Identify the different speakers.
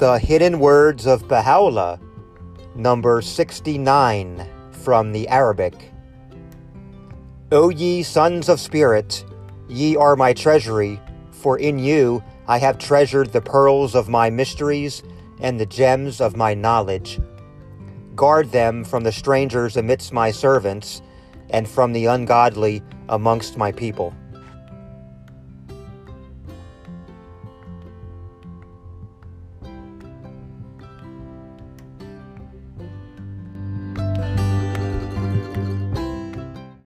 Speaker 1: The Hidden Words of Baha'u'llah, number 69 from the Arabic. O ye sons of spirit, ye are my treasury, for in you I have treasured the pearls of my mysteries and the gems of my knowledge. Guard them from the strangers amidst my servants, and from the ungodly amongst my people.